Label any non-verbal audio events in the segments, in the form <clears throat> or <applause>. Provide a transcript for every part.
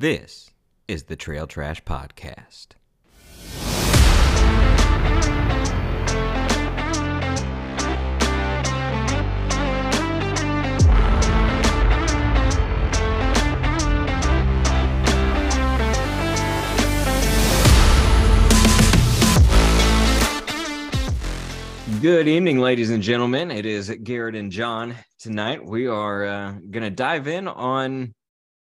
This is the Trail Trash Podcast. Good evening, ladies and gentlemen. It is Garrett and John. Tonight we are uh, going to dive in on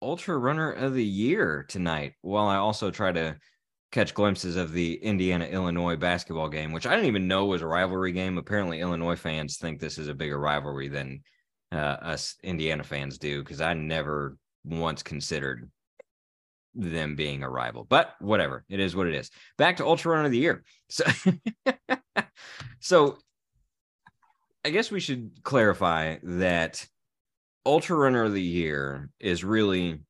Ultra Runner of the Year tonight, while I also try to catch glimpses of the Indiana Illinois basketball game, which I didn't even know was a rivalry game. Apparently, Illinois fans think this is a bigger rivalry than uh, us Indiana fans do, because I never once considered them being a rival. But whatever, it is what it is. Back to Ultra Runner of the Year. So, <laughs> so I guess we should clarify that Ultra Runner of the Year is really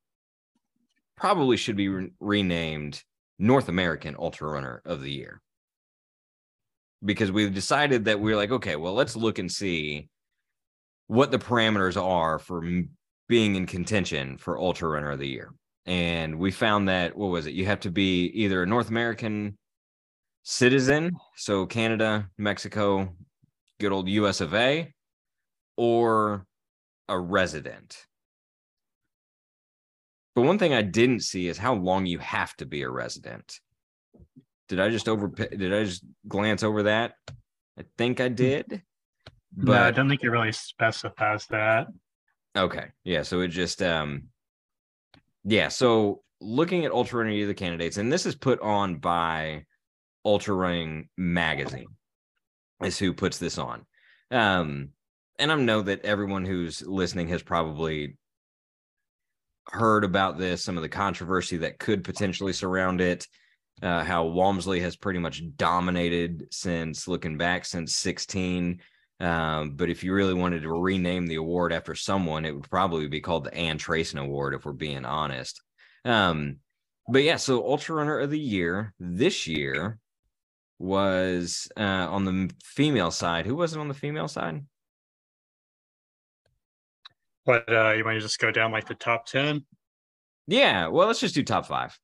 probably should be re- renamed North American Ultra Runner of the Year. Because we've decided that we're like, okay, well, let's look and see what the parameters are for m- being in contention for Ultra Runner of the Year. And we found that, what was it? You have to be either a North American citizen, so Canada, Mexico, good old US of A, or a resident. But one thing I didn't see is how long you have to be a resident. Did I just over did I just glance over that? I think I did. But no, I don't think it really specifies that. Okay. Yeah, so it just um yeah, so looking at ultra running of the candidates, and this is put on by Ultra Running Magazine, is who puts this on. Um, and I know that everyone who's listening has probably heard about this, some of the controversy that could potentially surround it, uh, how Walmsley has pretty much dominated since looking back since 16. Um, but if you really wanted to rename the award after someone, it would probably be called the Ann Trason Award, if we're being honest. Um, but yeah, so Ultra Runner of the Year this year was uh, on the female side. Who was it on the female side? But uh, you might just go down like the top 10? Yeah. Well, let's just do top five.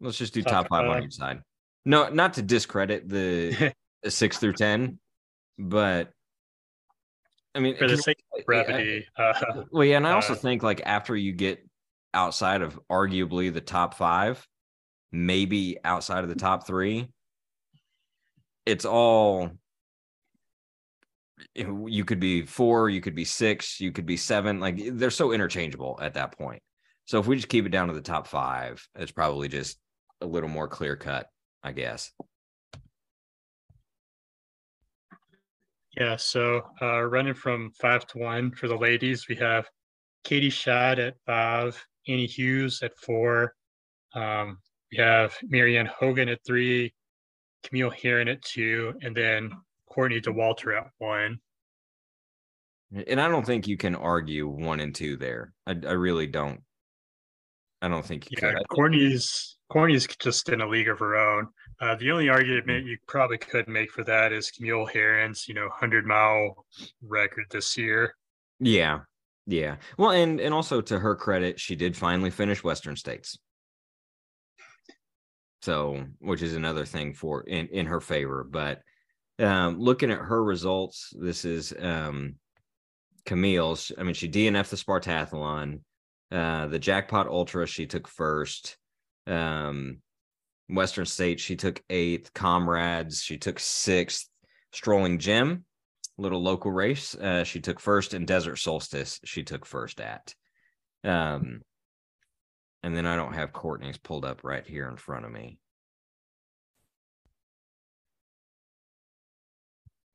Let's just do top, top five, five on each side. No, not to discredit <laughs> the six through 10, but I mean, for the sake of brevity. Uh, well, yeah. And I <laughs> also uh, think like after you get outside of arguably the top five, maybe outside of the top three, it's all you could be four, you could be six, you could be seven. Like they're so interchangeable at that point. So if we just keep it down to the top five, it's probably just a little more clear cut, I guess. Yeah. So uh, running from five to one for the ladies, we have Katie Schide at five, Annie Hughes at four. Um, we have Marianne Hogan at three, Camille Herron at two, and then Courtney Dauwalter at one. And I don't think you can argue one and two there. I, I really don't. I don't think you yeah, could. Courtney's Courtney's just in a league of her own. Uh, the only argument you probably could make for that is Camille Herron's, you know, hundred mile record this year. Yeah, yeah. Well, and and also to her credit, she did finally finish Western States. So, which is another thing for in in her favor. But um, looking at her results, this is um, Camille's. I mean, she DNF'd the Spartathlon, uh, the Jackpot Ultra. She took first. Um, Western State, she took eighth. Comrades, she took sixth. Strolling Jim, little local race, uh, she took first. And Desert Solstice, she took first at. Um, and then I don't have Courtney's pulled up right here in front of me.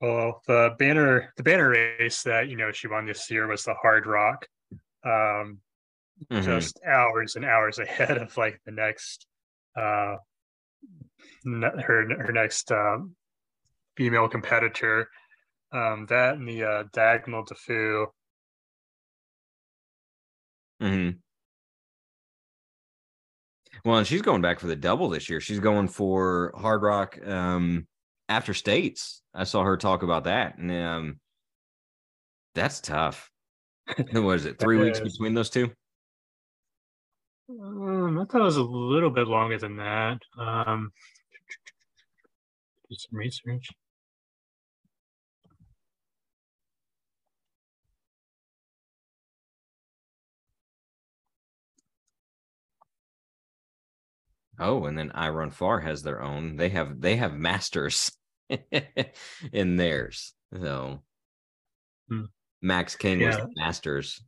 Well, the banner the banner race that you know she won this year was the Hardrock. Um, mm-hmm. just hours and hours ahead of like the next uh her her next um, female competitor. Um, that and the uh, Diagonale des Fous. Hmm. Well, and she's going back for the double this year. She's going for Hardrock um, after states. I saw her talk about that, and um, that's tough. <laughs> what is it? Three weeks between those two. Um, I thought it was a little bit longer than that. Um, do some research. Oh, and then iRunFar has their own. They have they have masters <laughs> in theirs. So hmm. Max King yeah. was the masters.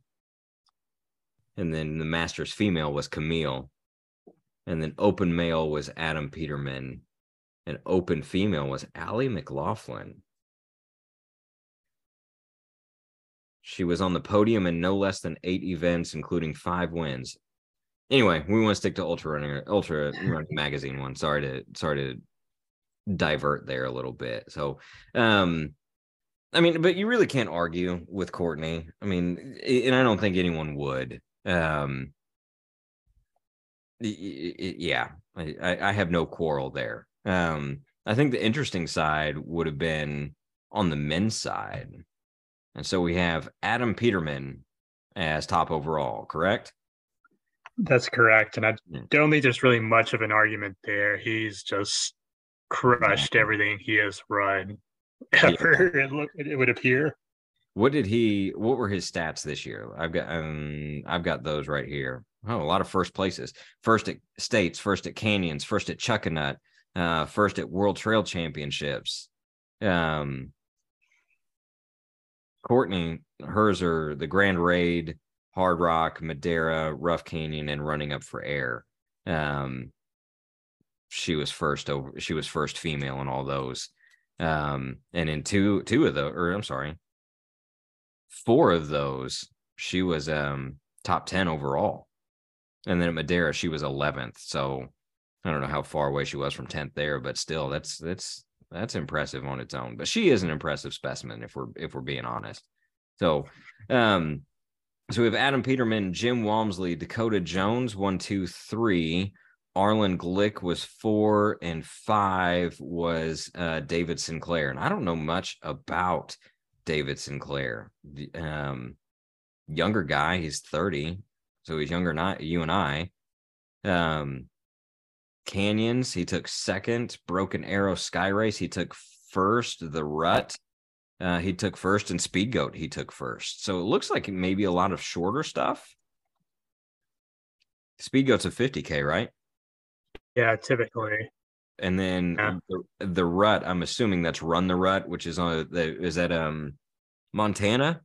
And then the masters female was Camille. And then open male was Adam Peterman. And open female was Allie McLaughlin. She was on the podium in no less than eight events, including five wins. Anyway, we want to stick to ultra running ultra running <laughs> magazine one. Sorry to sorry to divert there a little bit. So um I mean, but you really can't argue with Courtney. I mean, and I don't think anyone would. Um yeah, I, I have no quarrel there. Um, I think the interesting side would have been on the men's side. And so we have Adam Peterman as top overall, correct? That's correct. And I don't think there's really much of an argument there. He's just crushed everything he has run <laughs> ever, yeah. it, look, it would appear. What did he what were his stats this year? I've got um I've got those right here. Oh, a lot of first places. First at states, first at canyons, first at Chuckanut, uh, first at World Trail Championships. Um Courtney, hers are the Grand Raid, Hard Rock, Madeira, Rough Canyon, and running up for air. Um, she was first over. She was first female in all those. Um, and in two two of those, or I'm sorry, four of those, she was um top ten overall. And then at madeira she was 11th. So I don't know how far away she was from 10th there, but still, that's that's that's impressive on its own. But she is an impressive specimen if we're if we're being honest. So um so we have Adam Peterman, Jim Walmsley, Dakota Jones, one, two, three. Arlen Glick was four, and five was uh, David Sinclair. And I don't know much about David Sinclair. Um, younger guy, he's 30, so he's younger than you and I. Um, Canyons, he took second. Broken Arrow Sky Race, he took first. The Rut, uh, he took first, and Speed Goat he took first. So it looks like maybe a lot of shorter stuff. Speed Goat's a 50k, right? Yeah, typically. And then yeah. the, the, rut, I'm assuming that's Run the Rut, which is on the is that um Montana?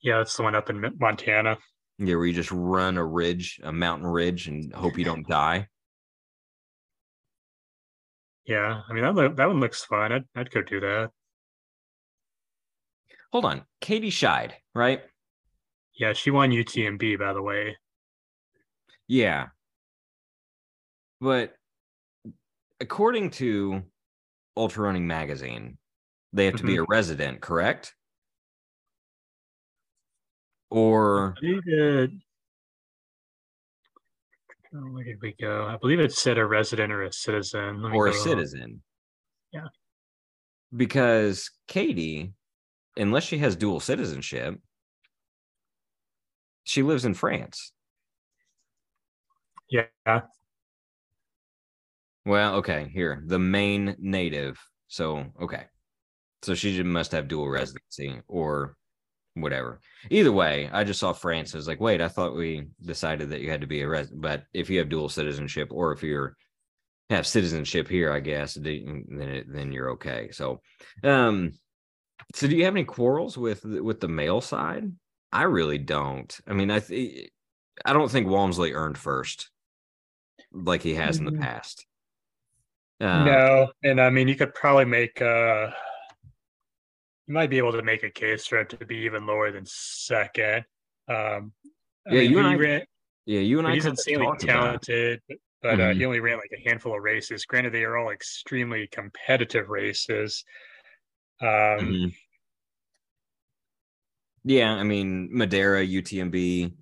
Yeah, that's the one up in Montana. Yeah, where you just run a ridge, a mountain ridge, and hope you don't die. Yeah, I mean that that one looks fun. I'd I'd go do that. Hold on, Katie Schide, right? Yeah, she won UTMB, by the way. Yeah, but according to Ultra Running Magazine, they have to mm-hmm. be a resident, correct? Or Oh, where did we go? I believe it said a resident or a citizen. or a citizen. Yeah. Because Katie, unless she has dual citizenship, she lives in France. Yeah. Well, okay, here. The main native. So, okay. So she must have dual residency or whatever. Either way, I just saw France. I was like, wait, I thought we decided that you had to be a resident. But if you have dual citizenship, or if you're have citizenship here, I guess then it, then you're okay. So, um, so do you have any quarrels with with the male side? I really don't. I mean, I th- I don't think Walmsley earned first like he has mm-hmm. in the mm-hmm. past. Uh, no, and I mean, you could probably make uh you might be able to make a case for it to be even lower than second. Um, I yeah, mean, you and I. Ran, yeah, you and I. He's insanely talented, but, but mm-hmm. uh, he only ran like a handful of races. Granted, they are all extremely competitive races. Um, mm-hmm. Yeah, I mean Madeira, UTMB.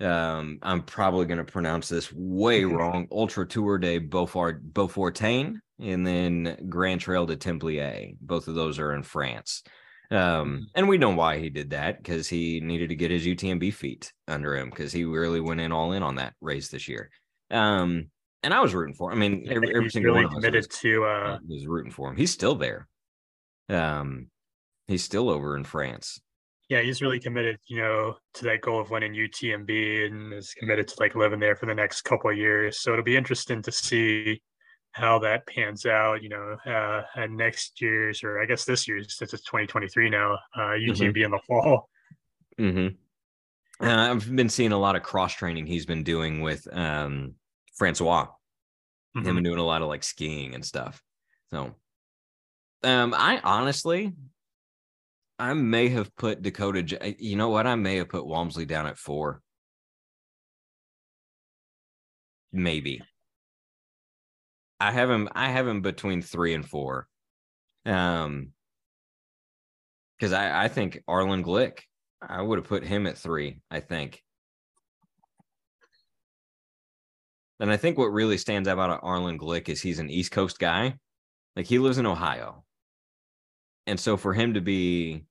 Um, I'm probably going to pronounce this way <laughs> wrong. Ultra Tour de Beaufort Beaufortain, and then Grand Trail de Templiers. Both of those are in France. Um, and we know why he did that because he needed to get his UTMB feet under him because he really went in all in on that race this year. Um, and I was rooting for him. I mean, every, every single really one of us was, to uh, was rooting for him. He's still there. Um, he's still over in France. Yeah, he's really committed, you know, to that goal of winning UTMB and is committed to like living there for the next couple of years. So it'll be interesting to see how that pans out, you know, uh, and next year's, or I guess this year's, since it's 2023 now, uh, UTMB mm-hmm. in the fall. Mm-hmm. Uh, I've been seeing a lot of cross training he's been doing with um, Francois. Mm-hmm. Him doing a lot of like skiing and stuff. So, um, I honestly, I may have put Dakota. You know what? I may have put Walmsley down at four. Maybe. I have him. I have him between three and four. Um, because I I think Arlen Glick. I would have put him at three. I think. And I think what really stands out about Arlen Glick is he's an East Coast guy. Like he lives in Ohio. And so for him to be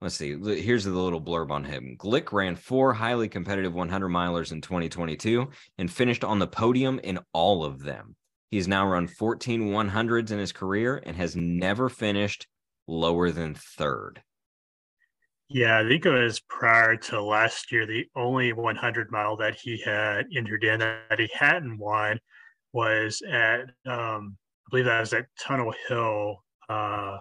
let's see, here's the little blurb on him. Glick ran four highly competitive 100 milers in 2022 and finished on the podium in all of them. He's now run 14 100s in his career and has never finished lower than third. Yeah, I think it was prior to last year. The only 100 mile that he had entered in that he hadn't won was at, um, I believe that was at Tunnel Hill. Uh,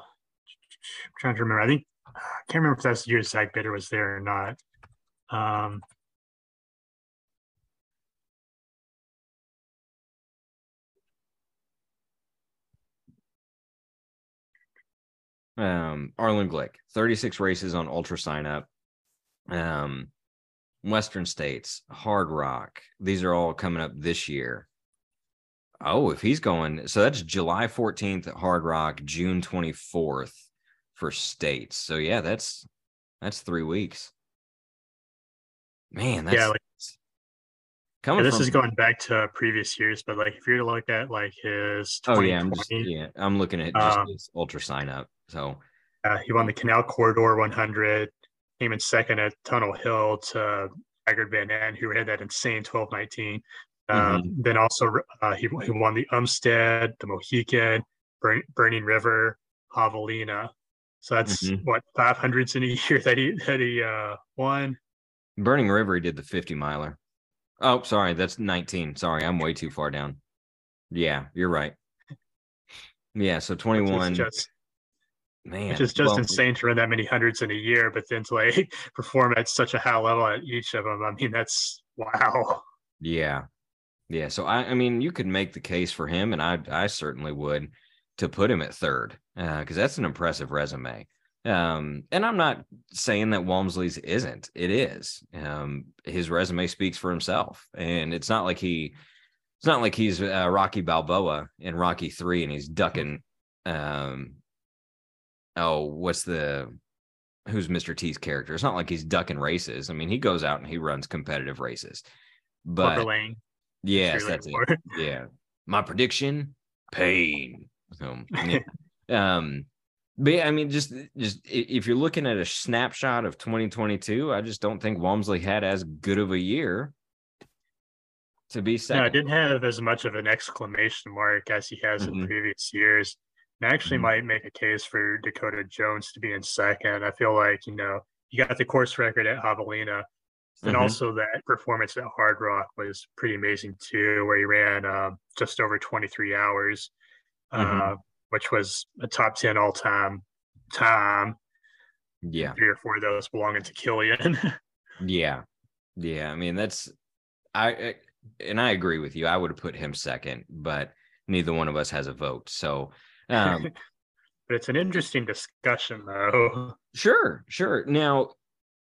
I'm trying to remember. I think I can't remember if that's the year Zach Bitter was there or not. Um, um, Arlen Glick, 36 races on Ultra Sign Up. Um, Western States, Hard Rock. These are all coming up this year. Oh, if he's going, so that's July 14th at Hard Rock, June 24th for states. So yeah, that's that's three weeks. Man, that's yeah, like, coming. Yeah, this from, is going back to previous years, but like if you're to look at like his oh yeah, I'm just, yeah, I'm looking at just um, his ultra sign up. So uh, he won the Canal Corridor 100, came in second at Tunnel Hill to Haggard Van N, who had that insane 1219. Um, mm-hmm. then also uh, he, he won the Umstead, the Mohican, Burn, Burning River, Javelina. So that's mm-hmm. what five hundreds in a <laughs> year that he that he uh, won. Burning River, he did the 50 miler. Oh, sorry, that's 19. Sorry, I'm way too far down. Yeah, you're right. Yeah, so 21. Just, Man, which is just well, insane to run that many hundreds in a year, but then to like <laughs> perform at such a high level at each of them. I mean, that's wow. Yeah, yeah. So I, I mean, you could make the case for him, and I, I certainly would to put him at third because uh, that's an impressive resume. Um, and I'm not saying that Walmsley's isn't. It is. Um, his resume speaks for himself, and it's not like he, it's not like he's uh, Rocky Balboa in Rocky Three, and he's ducking. Um, oh, what's the who's Mr. T's character? It's not like he's ducking races. I mean, he goes out and he runs competitive races. But yes, that's it. <laughs> Yeah, my prediction: pain. Yeah. <laughs> um, but yeah, I mean, just just if you're looking at a snapshot of 2022, I just don't think Walmsley had as good of a year to be second. No, I didn't have as much of an exclamation mark as he has mm-hmm. in previous years. And I actually mm-hmm. might make a case for Dakota Jones to be in second. I feel like, you know, you got the course record at Javelina. And mm-hmm. also that performance at Hard Rock was pretty amazing too, where he ran uh, just over 23 hours mm-hmm. uh, which was a top 10 all time time. Yeah. Three or four of those belonging to Kilian. <laughs> yeah. Yeah. I mean, that's, I, and I agree with you. I would have put him second, but neither one of us has a vote. So, um, <laughs> but it's an interesting discussion though. Sure. Sure. Now,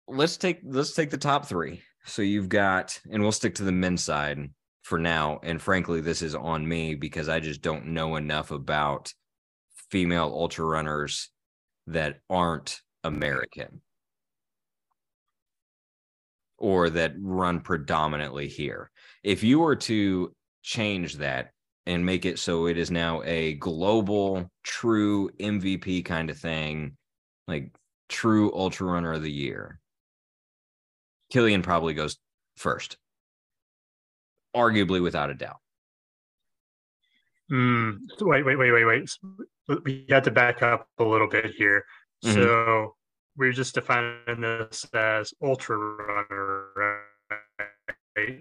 let's take, let's take the top three. So you've got, and we'll stick to the men's side for now. And frankly, this is on me because I just don't know enough about female ultra runners that aren't American or that run predominantly here. If you were to change that and make it so it is now a global, true MVP kind of thing, like true ultra runner of the year, Kilian probably goes first, arguably without a doubt. Mm, wait, wait, wait, wait, wait. We had to back up a little bit here. Mm-hmm. So we're just defining this as ultra runner, right?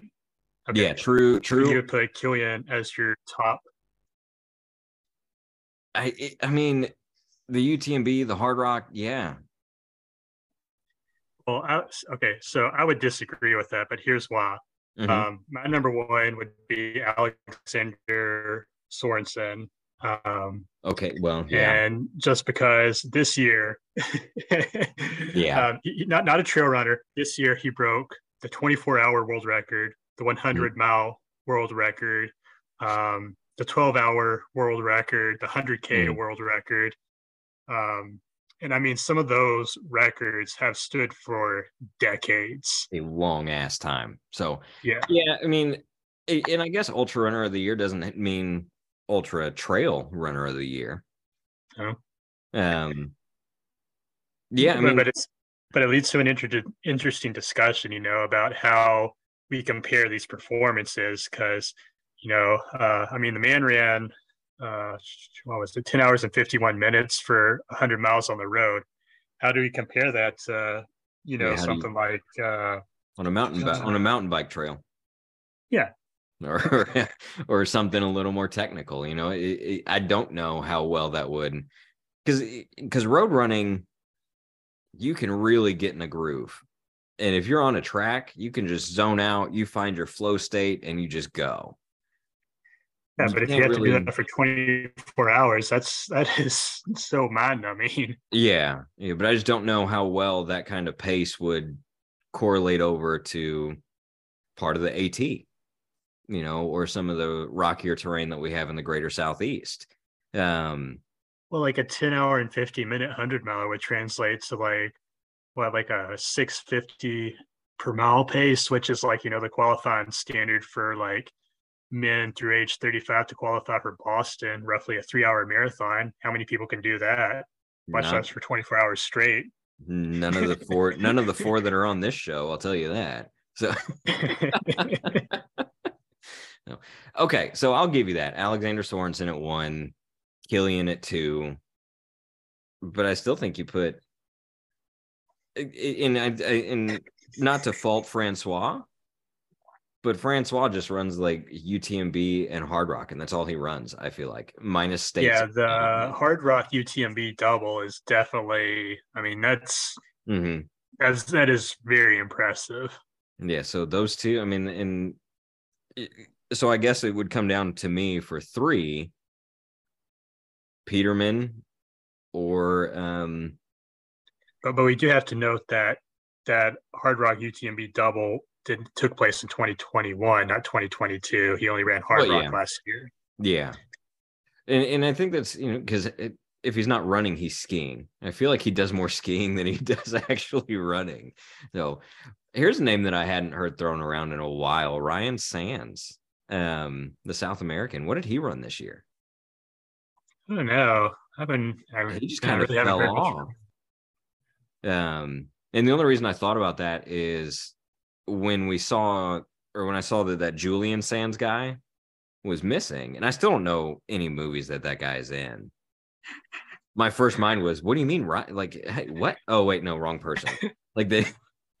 Okay. Yeah, true, true. You put Kilian as your top. I, I mean, the UTMB, the Hardrock, yeah. Well, I, okay, so I would disagree with that, but here's why. Mm-hmm. Um, my number one would be Alexander Sorensen. Um, okay, well, yeah. and just because this year, <laughs> yeah, um, not not a trail runner. This year he broke the 24 hour world record, the 100 mm-hmm. mile world record, um, the 12 hour world record, the 100k mm-hmm. world record. Um, and I mean, some of those records have stood for decades, a long ass time. So yeah, yeah. I mean, and I guess ultra runner of the year doesn't mean ultra trail runner of the year. Oh. Um. Yeah, I mean, but it's but it leads to an inter- interesting discussion, you know, about how we compare these performances because, you know, uh, I mean, the man ran, uh, what was it, 10 hours and 51 minutes for 100 miles on the road. How do we compare that to, you know, yeah, something you, like uh, on a mountain bike on a mountain bike trail? Yeah, or <laughs> or something a little more technical. You know, it, it, I don't know how well that would, because because road running, you can really get in a groove, and if you're on a track, you can just zone out. You find your flow state, and you just go. Yeah, but if you have really... to do that for 24 hours, that's that <laughs> is so mind numbing. Yeah, yeah, but I just don't know how well that kind of pace would correlate over to part of the AT you know, or some of the rockier terrain that we have in the greater southeast. Um, well, like a 10 hour and 50 minute 100 mile would translate to like, what, like a 650 per mile pace, which is like, you know, the qualifying standard for like men through age 35 to qualify for Boston, roughly a three hour marathon. How many people can do that? Much less for 24 hours straight. None of the four, none of the four that are on this show, I'll tell you that. So <laughs> No. Okay, so I'll give you that. Alexander Sorensen at one, Kilian at two, but I still think you put in in not to fault Francois, but Francois just runs like UTMB and Hard Rock, and that's all he runs. I feel like minus states. Yeah, the Hard Rock UTMB double is definitely. I mean, that's mm-hmm. that's that is very impressive. Yeah, so those two. I mean, and so I guess it would come down to me for three Peterman or um but, but we do have to note that that Hard Rock UTMB double did took place in 2021, not 2022. He only ran Hard well, Rock yeah. last year. Yeah. And and I think that's you know because if he's not running, he's skiing. I feel like he does more <laughs> skiing than he does actually running. So here's a name that I hadn't heard thrown around in a while: Ryan Sandes um, the South American. What did he run this year? I don't know. I've been. I he just kind of really fell off. Um, and the only reason I thought about that is when we saw, or when I saw that that Julian Sands guy was missing, and I still don't know any movies that that guy is in. My first mind was, "What do you mean, right? Like, hey, what? Oh, wait, no, wrong person. <laughs> like they."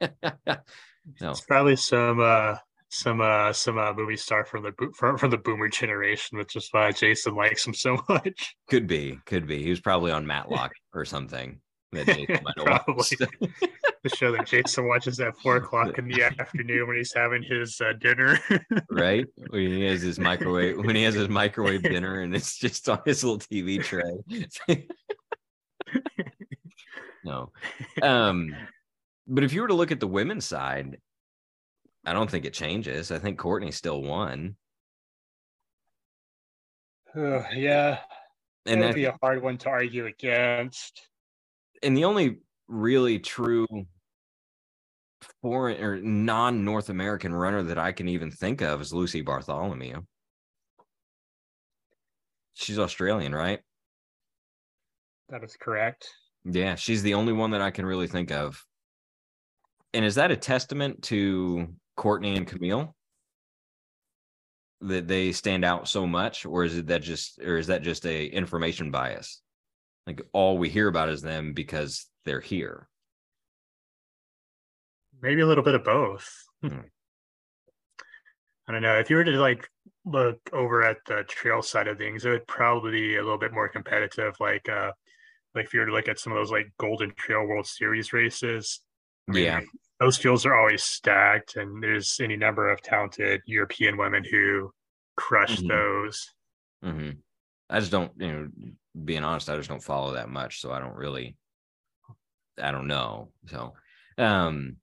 <laughs> no, it's probably some uh some uh some uh movie star from the from, from the boomer generation which is why jason likes him so much <laughs> could be could be he was probably on matlock or something that jason might have. The show that jason watches at four o'clock in the afternoon when he's having his uh, dinner <laughs> right when he has his microwave when he has his microwave dinner and it's just on his little tv tray <laughs> no um but if you were to look at the women's side I don't think it changes. I think Courtney still won. Uh, yeah, and that'd be a hard one to argue against. And the only really true foreign or non North American runner that I can even think of is Lucy Bartholomew. She's Australian, right? That is correct. Yeah, she's the only one that I can really think of. And is that a testament to Courtney and Camille? That they stand out so much, or is it that just or is that just a information bias? Like all we hear about is them because they're here. Maybe a little bit of both. Hmm. I don't know. If you were to like look over at the trail side of things, it would probably be a little bit more competitive. Like, uh, like if you were to look at some of those like Golden Trail World Series races, yeah, those fields are always stacked, and there's any number of talented European women who crush mm-hmm. those. Mm-hmm. I just don't, you know, being honest, I just don't follow that much, so I don't really, I don't know. So, um,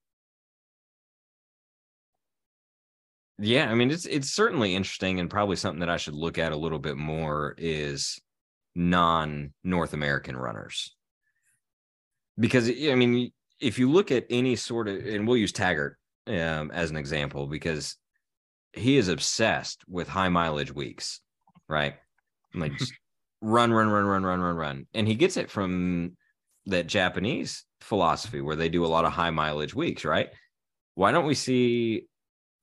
yeah, I mean, it's it's certainly interesting, and probably something that I should look at a little bit more is non North American runners, because I mean, if you look at any sort of, and we'll use Taggart um, as an example, because he is obsessed with high mileage weeks, right? Like <laughs> run, run, run, run, run, run, run. And he gets it from that Japanese philosophy where they do a lot of high mileage weeks, right? Why don't we see,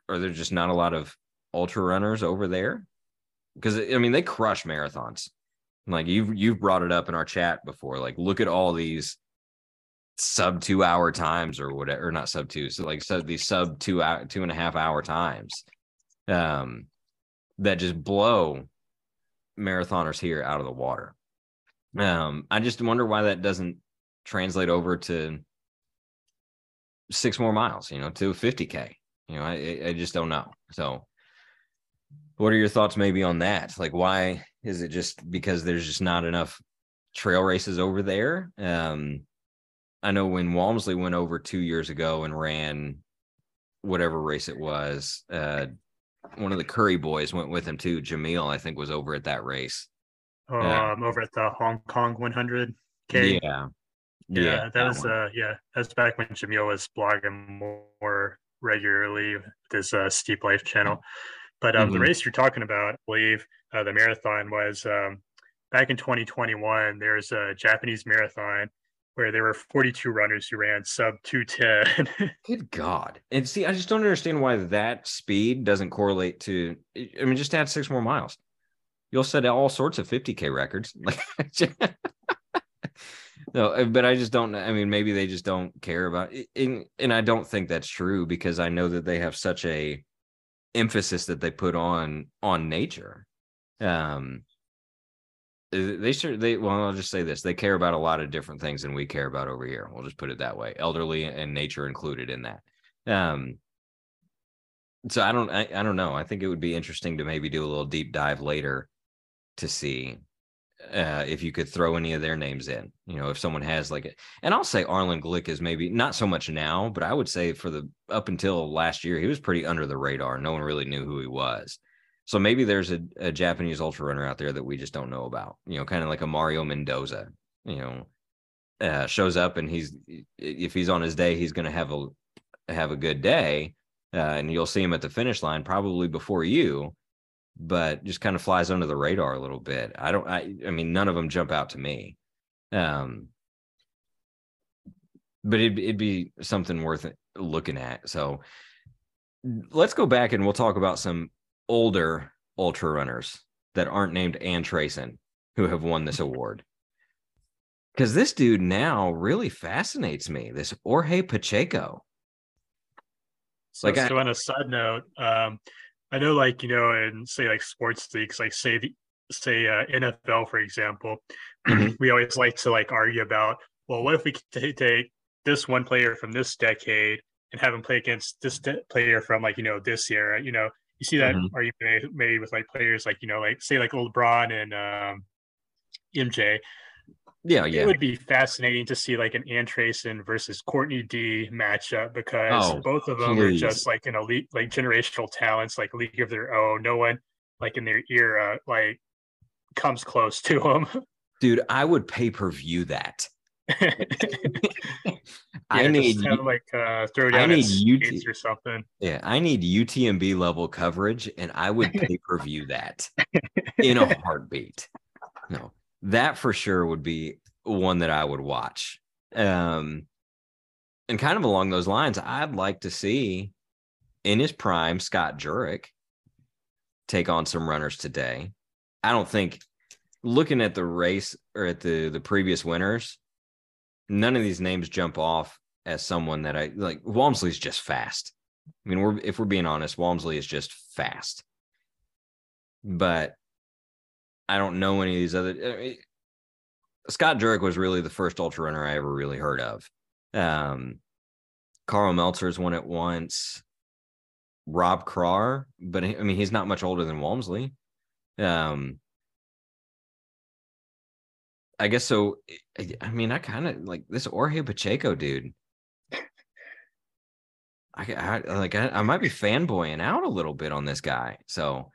are there just not a lot of ultra runners over there? Because I mean, they crush marathons. Like you've you've brought it up in our chat before. Like, look at all these sub two hour times or whatever, or not sub two, so like so these sub two hour two and a half hour times. Um that just blow marathoners here out of the water. Um, I just wonder why that doesn't translate over to six more miles, you know, to 50K. You know, I, I just don't know. So, what are your thoughts maybe on that? Like, why is it just because there's just not enough trail races over there? Um, I know when Walmsley went over two years ago and ran whatever race it was, uh, one of the Coury boys went with him too. Jamil, I think, was over at that race. Um, yeah. over at the Hong Kong 100 K. Yeah. Yeah, yeah, that, that was one. uh, yeah, that's back when Jamil was blogging more regularly with his uh, Steep Life channel. But um, mm-hmm. the race you're talking about, I believe, uh, the marathon was um, back in 2021. There's a Japanese marathon where there were 42 runners who ran sub 210. <laughs> Good God. And see, I just don't understand why that speed doesn't correlate to, I mean, just add six more miles. You'll set all sorts of 50K records. <laughs> no, uh, but I just don't, I mean, maybe they just don't care about. And, and I don't think that's true because I know that they have such a emphasis that they put on, on nature. Um, they sure they well i'll just say this they care about a lot of different things than we care about over here we'll just put it that way elderly and nature included in that um so i don't I, I don't know i think it would be interesting to maybe do a little deep dive later to see uh, if you could throw any of their names in, you know, if someone has like it, and I'll say Arlen Glick is maybe not so much now, but I would say for the up until last year, he was pretty under the radar. No one really knew who he was. So maybe there's a, a Japanese ultra runner out there that we just don't know about. You know, kind of like a Mario Mendoza. You know, uh, shows up and he's if he's on his day, he's going to have a have a good day, uh, and you'll see him at the finish line probably before you, but just kind of flies under the radar a little bit. I don't. I, I mean, none of them jump out to me. Um, but it'd, it'd be something worth looking at. So let's go back and we'll talk about some older ultra runners that aren't named Ann Trason who have won this award. Because this dude now really fascinates me. This Jorge Pacheco. So, like so I, on a side note, um, I know, like you know, in say like sports leagues, like say the say uh, NFL, for example, mm-hmm. <clears throat> we always like to like argue about, well, what if we t- take this one player from this decade and have him play against this de- player from like you know this era? You know, you see that mm-hmm. argument made, made with like players like you know like say like old LeBron and um, MJ. Yeah, yeah. It would be fascinating to see like an Ann Trason versus Courtney D matchup because oh, both of them please. are just like an elite, like generational talents, like league of their own. No one like in their era like comes close to them. Dude, I would pay per view that. <laughs> I need like uh, throw down I need UT- or something. Yeah, I need UTMB level coverage, and I would <laughs> pay per view that in a heartbeat. That for sure would be one that I would watch. Um, and kind of along those lines, I'd like to see in his prime Scott Jurek take on some runners today. I don't think looking at the race or at the the previous winners, none of these names jump off as someone that I like. Walmsley's just fast. I mean, we're if we're being honest, Walmsley is just fast. But I don't know any of these other. I mean, Scott Jurek was really the first ultra runner I ever really heard of. Um, Karl Meltzer's won it once. Rob Krar, but I mean, he's not much older than Walmsley. Um, I guess so. I mean, I kind of like this Jorge Pacheco dude. I, I like I, I, might be fanboying out a little bit on this guy. So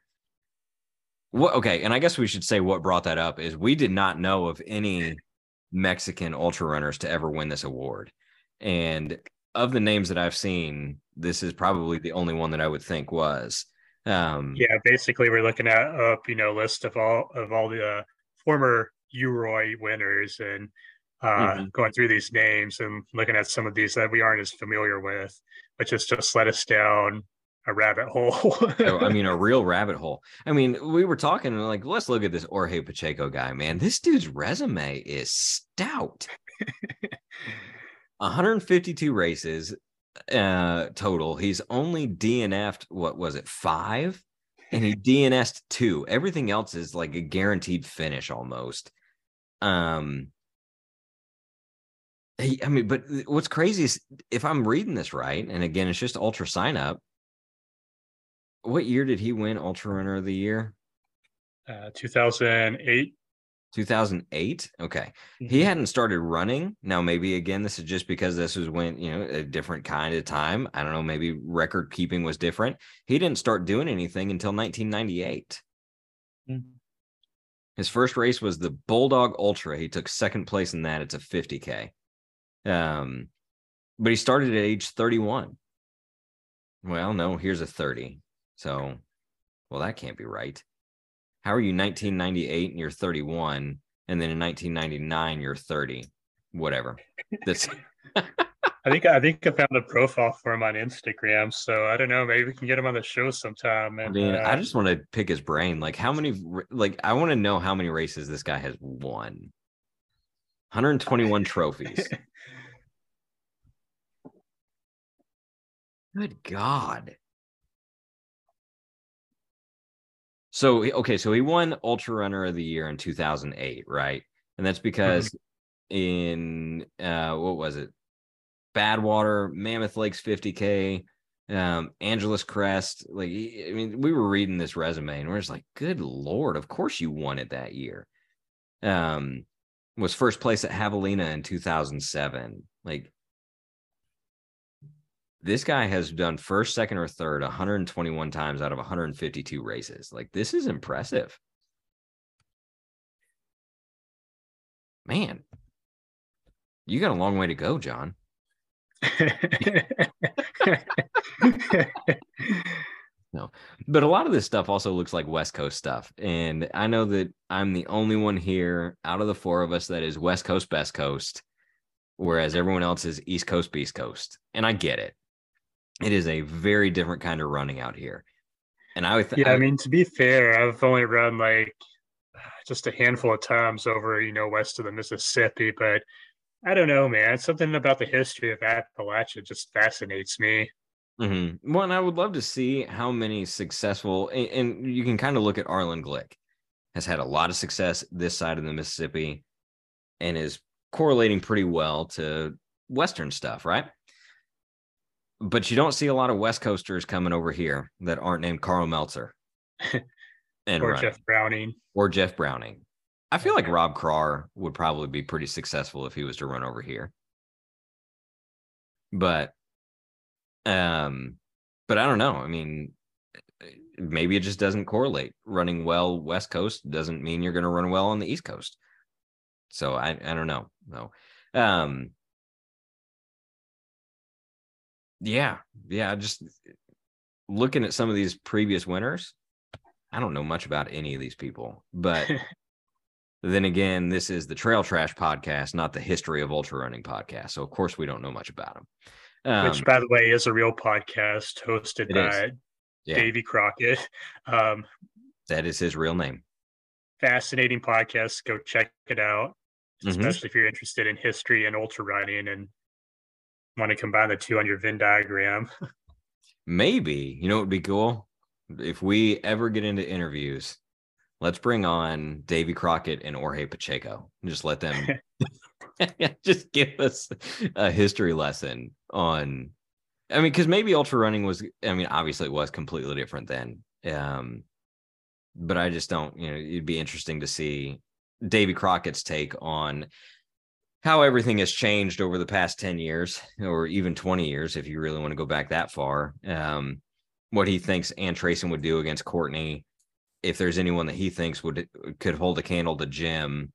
what okay, and I guess we should say what brought that up is we did not know of any Mexican ultra runners to ever win this award. And of the names that I've seen, this is probably the only one that I would think was. Um yeah, basically we're looking at up, you know, list of all of all the uh, former UROY winners and uh, mm-hmm. going through these names and looking at some of these that we aren't as familiar with, which just just let us down a rabbit hole. I mean, a real <laughs> rabbit hole. I mean, we were talking like, let's look at this Jorge Pacheco guy, man. This dude's resume is stout. 152 races uh total. He's only DNF'd, what was it, five? And he DNS'd two. Everything else is like a guaranteed finish almost. Um, I mean, but what's crazy is if I'm reading this right, and again, it's just ultra sign up. What year did he win Ultra Runner of the Year? Uh, 2008. 2008. Okay. Mm-hmm. He hadn't started running. Now, maybe again, this is just because this was when, you know, a different kind of time. I don't know. Maybe record keeping was different. He didn't start doing anything until 1998. Mm-hmm. His first race was the Bulldog Ultra. He took second place in that. It's a 50K. Um, but he started at age 31. Well, no, here's a 30. So, well, that can't be right. How are you 1998 and you're 31, and then in 1999 you're 30? Whatever. That's <laughs> I think I think I found a profile for him on Instagram. So I don't know. Maybe we can get him on the show sometime. And, I mean, uh, I just want to pick his brain. Like, how many? Like, I want to know how many races this guy has won. 121 trophies. <laughs> Good God. So okay, so he won Ultra Runner of the Year in 2008, right? And that's because mm-hmm. in uh what was it? Badwater, Mammoth Lakes 50K, um, Angeles Crest. Like, I mean, we were reading this resume and we're just like, good Lord, of course you won it that year. Um, was first place at Javelina in 2007. Like, this guy has done first, second, or third 121 times out of 152 races. Like, this is impressive. Man, you got a long way to go, John. <laughs> no, but a lot of this stuff also looks like West Coast stuff. And I know that I'm the only one here out of the four of us that is West Coast, best coast, whereas everyone else is East Coast, Beast Coast. And I get it. It is a very different kind of running out here. And I would, th- yeah, I, I mean, to be fair, I've only run like just a handful of times over, you know, west of the Mississippi, but I don't know, man. Something about the history of Appalachia just fascinates me. Mm-hmm. Well, and I would love to see how many successful, and, and you can kind of look at Arlen Glick, has had a lot of success this side of the Mississippi, and is correlating pretty well to Western stuff, right? But you don't see a lot of West Coasters coming over here that aren't named Karl Meltzer, <laughs> and or Jeff Browning, or Jeff Browning. I feel like Rob Krar would probably be pretty successful if he was to run over here. But um but I don't know. I mean maybe it just doesn't correlate. Running well west coast doesn't mean you're going to run well on the east coast. So I I don't know. No. Um yeah, yeah, just looking at some of these previous winners, I don't know much about any of these people, but <laughs> Then again, this is the Trail Trash podcast, not the History of Ultra Running podcast. So of course we don't know much about them. Um, Which, by the way, is a real podcast hosted by yeah. Davy Crockett. <laughs> Um, that is his real name. Fascinating podcast. Go check it out, mm-hmm. especially if you're interested in history and ultra running and want to combine the two on your Venn diagram. <laughs> Maybe you know it would be cool if we ever get into interviews. Let's bring on Davy Crockett and Jorge Pacheco. And just let them <laughs> <laughs> just give us a history lesson on I mean, because maybe ultra running was, I mean, obviously it was completely different then. Um, but I just don't, you know, it'd be interesting to see Davy Crockett's take on how everything has changed over the past 10 years or even 20 years, if you really want to go back that far. Um, what he thinks Ann Trason would do against Courtney, if there's anyone that he thinks would could hold a candle to Jim,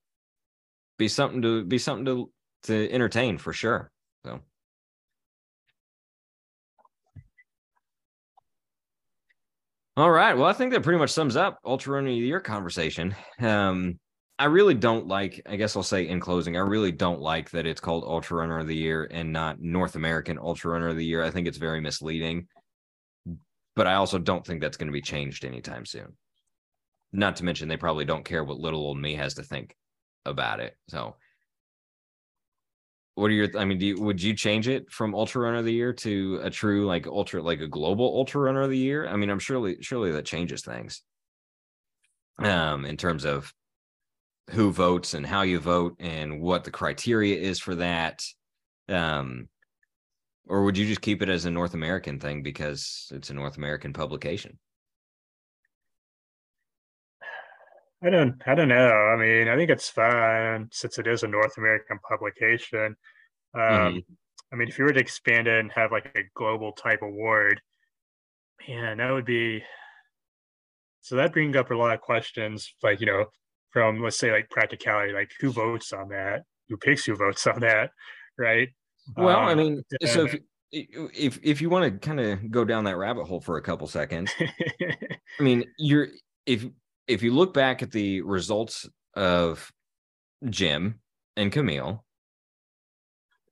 be something to be something to to entertain for sure. So All right. Well, I think that pretty much sums up Ultra Runner of the Year conversation. Um, I really don't like, I guess I'll say in closing, I really don't like that it's called Ultra Runner of the Year and not North American Ultra Runner of the Year. I think it's very misleading. But I also don't think that's going to be changed anytime soon. Not to mention, they probably don't care what little old me has to think about it. So what are your i mean do you, would you change it from ultra runner of the year to a true like ultra like a global ultra runner of the year i mean i'm surely surely that changes things um in terms of who votes and how you vote and what the criteria is for that um or would you just keep it as a north american thing because it's a north american publication I don't I don't know. I mean, I think it's fine since it is a North American publication. Um, mm-hmm. I mean, if you were to expand it and have like a global type award, man, that would be so that brings up a lot of questions, like you know, from let's say like practicality, like who votes on that, who picks who votes on that, right? Well, um, I mean, so if if if you want to kind of go down that rabbit hole for a couple seconds, <laughs> I mean, you're if if you look back at the results of Jim and Camille,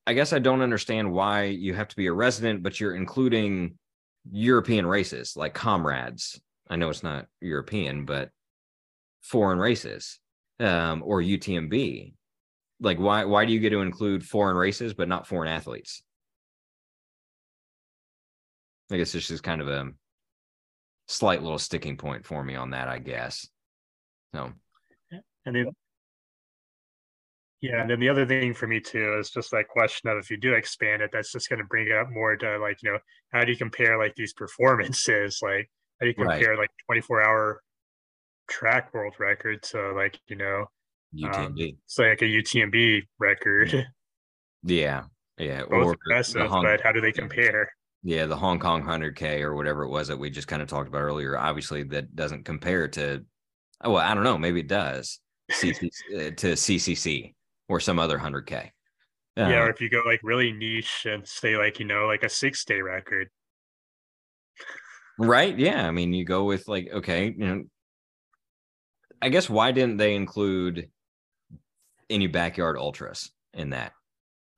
I guess I don't understand why you have to be a resident, but you're including European races like comrades. I know it's not European, but foreign races um, or UTMB. Like, why why do you get to include foreign races but not foreign athletes? I guess this is kind of a slight little sticking point for me on that, I guess. So, and then, yeah, and then the other thing for me too is just that question of if you do expand it, that's just going to bring it up more to like, you know, how do you compare like these performances? Like, how do you compare right. like 24 hour track world record to like, you know, UTMB? Um, it's like a UTMB record. <laughs> Yeah. Yeah. Both or impressive, Hong- but how do they compare? Yeah, the Hong Kong 100K or whatever it was that we just kind of talked about earlier. Obviously, that doesn't compare to, oh, well, I don't know, maybe it does <laughs> uh, to CCC or some other 100K. Uh, yeah, or if you go like really niche and say like, you know, like a six day record. Right. Yeah. I mean, you go with like, okay, you know, I guess why didn't they include any backyard ultras in that?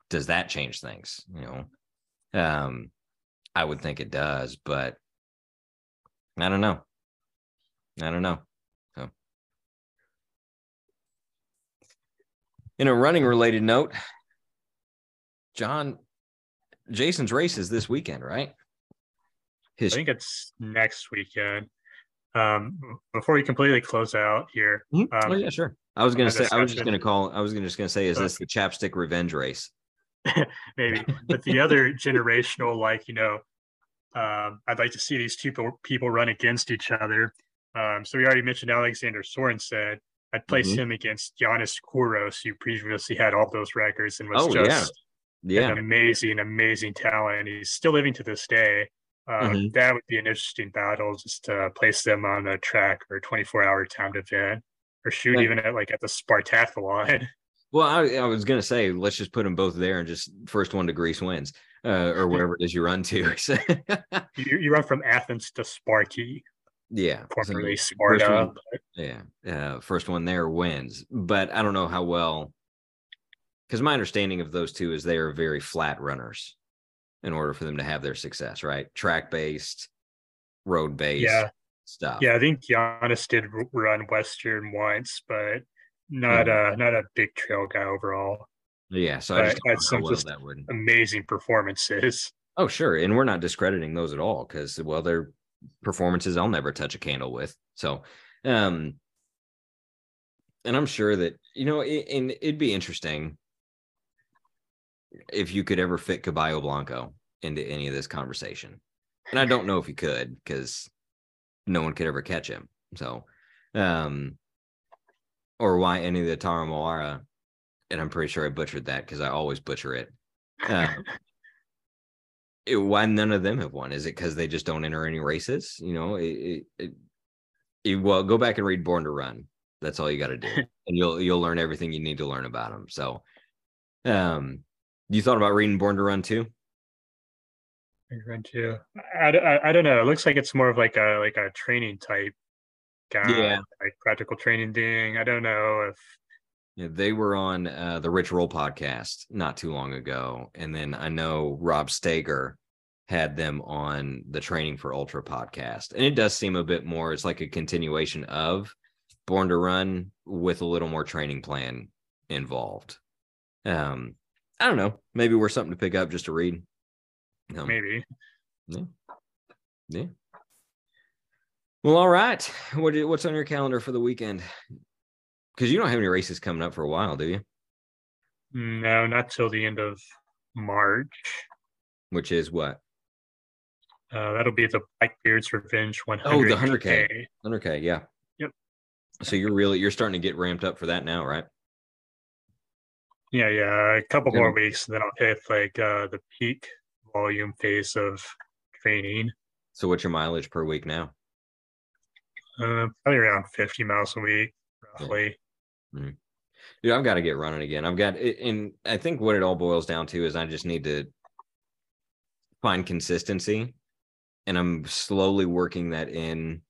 Does that change things? You know, um, I would think it does, but I don't know. I don't know. So. In a running related note, John, Jason's race is this weekend, right? His... I think it's next weekend. Um, before we completely close out here. Mm-hmm. Um, oh yeah, sure. I was gonna say I was just gonna call I was gonna just gonna say, is this the chapstick revenge race? <laughs> maybe. But the other <laughs> generational, like, you know, um, I'd like to see these two people, people run against each other. Um, so we already mentioned Alexander Sorokin. I'd place mm-hmm. him against Giannis Kouros, who previously had all those records and was oh, just yeah. Yeah. an amazing, amazing talent. He's still living to this day. Um, mm-hmm. That would be an interesting battle just to place them on a track or 24 hour timed event or shoot even at like at the Spartathlon. <laughs> Well, I, I, was gonna say let's just put them both there and just first one to Greece wins, uh, or <laughs> wherever it is you run to. <laughs> you, you, run from Athens to Sparky. Yeah, formerly so Sparta. First one, Yeah. Uh, first one there wins. But I don't know how well, because my understanding of those two is they are very flat runners in order for them to have their success, right? Track based, road based yeah. stuff. Yeah, I think Giannis did run Western once, but not a not a big trail guy overall. Yeah, so I just had some well just amazing performances. Oh, sure, and we're not discrediting those at all because well, they're performances I'll never touch a candle with. So, um, and I'm sure that you know, it, and it'd be interesting if you could ever fit Caballo Blanco into any of this conversation. And I don't know if you could because no one could ever catch him. So, um, or why any of the Tarahumara, and I'm pretty sure I butchered that because I always butcher it. Uh, <laughs> it, why none of them have won? Is it because they just don't enter any races? You know, it, it, it, well, go back and read Born to Run. That's all you got to do, <laughs> and you'll you'll learn everything you need to learn about them. So, um, you thought about reading Born to Run too? Run too. I, I, I don't know. It looks like it's more of like a like a training type guy, yeah, like practical training thing. I don't know if yeah, they were on uh, the Rich Roll podcast not too long ago, and then I know Rob Steger had them on the Training for Ultra podcast, and it does seem a bit more. It's like a continuation of Born to Run with a little more training plan involved. Um, I don't know. Maybe we're something to pick up just to read. Um, Maybe. Yeah. Yeah. Well, all right. What what's on your calendar for the weekend? Because you don't have any races coming up for a while, do you? No, not till the end of March. Which is what? Uh, that'll be the Blackbeard's Revenge 100. Oh, the 100K. 100K, yeah. Yep. So you're really you're starting to get ramped up for that now, right? Yeah, yeah. A couple more weeks, and then I'll hit like uh, the peak volume phase of training. So what's your mileage per week now? Uh, probably around 50 miles a week, roughly. Mm-hmm. Dude, I've got to get running again. I've got, and I think what it all boils down to is I just need to find consistency, and I'm slowly working that in.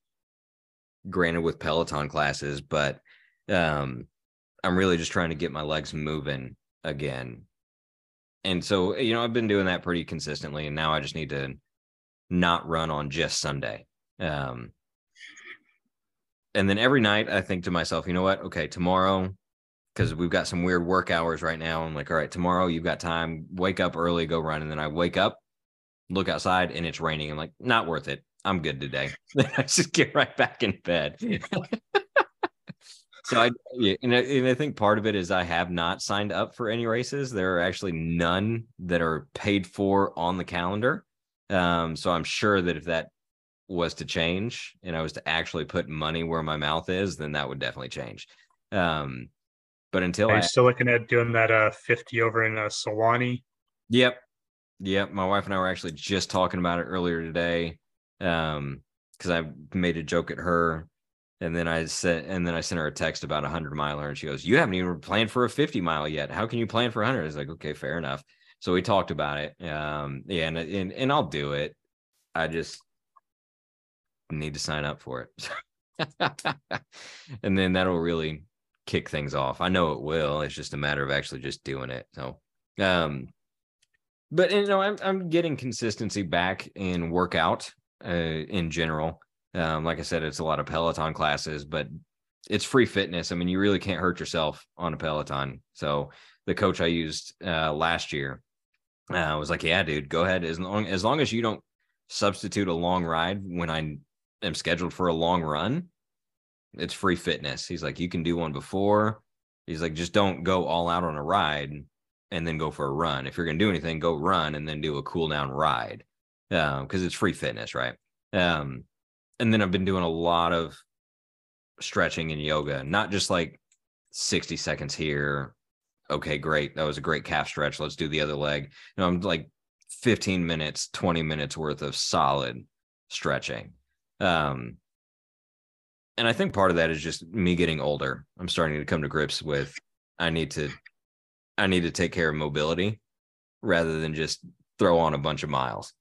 Granted, with Peloton classes, but um, I'm really just trying to get my legs moving again. And so, you know, I've been doing that pretty consistently, and now I just need to not run on just Sunday. Um, and then every night I think to myself, you know what? Okay, tomorrow, because we've got some weird work hours right now. I'm like, all right, tomorrow you've got time. Wake up early, go run. And then I wake up, look outside, and it's raining. I'm like, not worth it. I'm good today. <laughs> I just get right back in bed. <laughs> so I, and I, and I think part of it is I have not signed up for any races. There are actually none that are paid for on the calendar. Um, so I'm sure that if that was to change and I was to actually put money where my mouth is, then that would definitely change. Um, but until Are you I, still looking at doing that uh 50 over in uh Sewanee? Yep. Yep. My wife and I were actually just talking about it earlier today. Um, because I made a joke at her and then I said, and then I sent her a text about a hundred miler, and she goes, "You haven't even planned for a fifty mile yet. How can you plan for hundred? I was like, "Okay, fair enough." So we talked about it. Um, yeah, and and and I'll do it. I just need to sign up for it. <laughs> and then that'll really kick things off. I know it will. It's just a matter of actually just doing it. So, um, but you know, I'm I'm getting consistency back in workout uh, in general. Um, like I said, it's a lot of Peloton classes, but it's free fitness. I mean, you really can't hurt yourself on a Peloton. So the coach I used uh, last year uh, was like, "Yeah, dude, go ahead. As long as long as you don't substitute a long ride when I am scheduled for a long run, it's free fitness. He's like, you can do one before. He's like, just don't go all out on a ride and then go for a run. If you're going to do anything, go run and then do a cool down ride because um, it's free fitness, right? Um, and then I've been doing a lot of stretching and yoga, not just like 60 seconds here. Okay, great. That was a great calf stretch. Let's do the other leg. You know, I'm like 15 minutes, 20 minutes worth of solid stretching. Um, and I think part of that is just me getting older. I'm starting to come to grips with I need to I need to take care of mobility rather than just throw on a bunch of miles.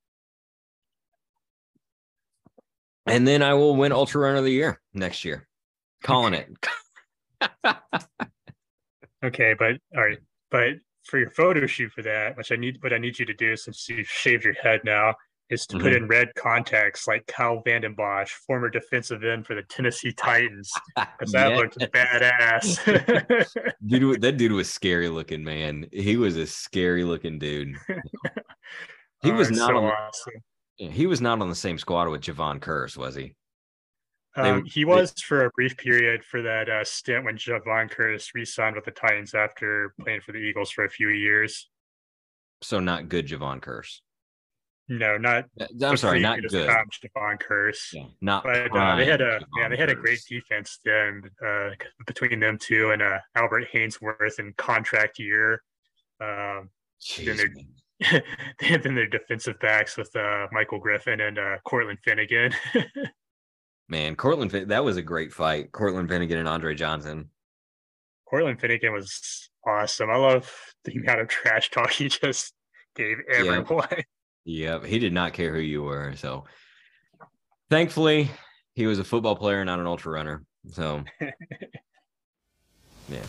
And then I will win Ultra Runner of the Year next year. Calling it. <laughs> okay, but all right, but for your photo shoot for that, which I need, what I need you to do since you've shaved your head now, is to mm-hmm. put in red contacts like Kyle Vanden Bosch, former defensive end for the Tennessee Titans, <laughs> because that yeah. looked badass. <laughs> dude, that dude was scary looking, man. He was a scary looking dude. He oh, was not so on. Awesome. He was not on the same squad with Jevon Kearse, was he? Um, he was they, for a brief period for that uh, stint when Jevon Kearse re-signed with the Titans after playing for the Eagles for a few years. So not good Jevon Kearse. No, not. Uh, I'm sorry, not good. Jevon Kearse. Yeah, not. But uh, they had a yeah, they had a great defense then uh, between them two and uh, Albert Haynesworth in contract year. Um, Jeez, then they <laughs> been their defensive backs with uh, Michael Griffin and uh, Cortland Finnegan. <laughs> Man, Cortland, that was a great fight. Cortland Finnegan and Andre Johnson. Cortland Finnegan was awesome. I love the amount of trash talk he just gave everyone. Yep. <laughs> yep. He did not care who you were. So thankfully, he was a football player, not an ultra runner. So, yeah.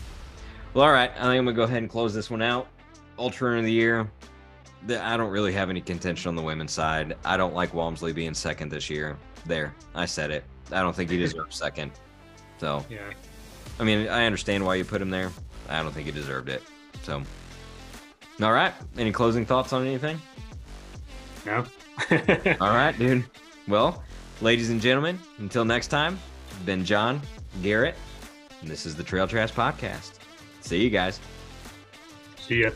Well, all right. I think I'm going to go ahead and close this one out. Ultra Runner of the Year. I don't really have any contention on the women's side. I don't like Walmsley being second this year. There, I said it. I don't think he <laughs> deserves second. So, yeah. I mean, I understand why you put him there. I don't think he deserved it. So, all right. Any closing thoughts on anything? No. <laughs> all right, dude. Well, ladies and gentlemen, until next time, been John Garrett, and this is the Trail Trash Podcast. See you guys. See ya.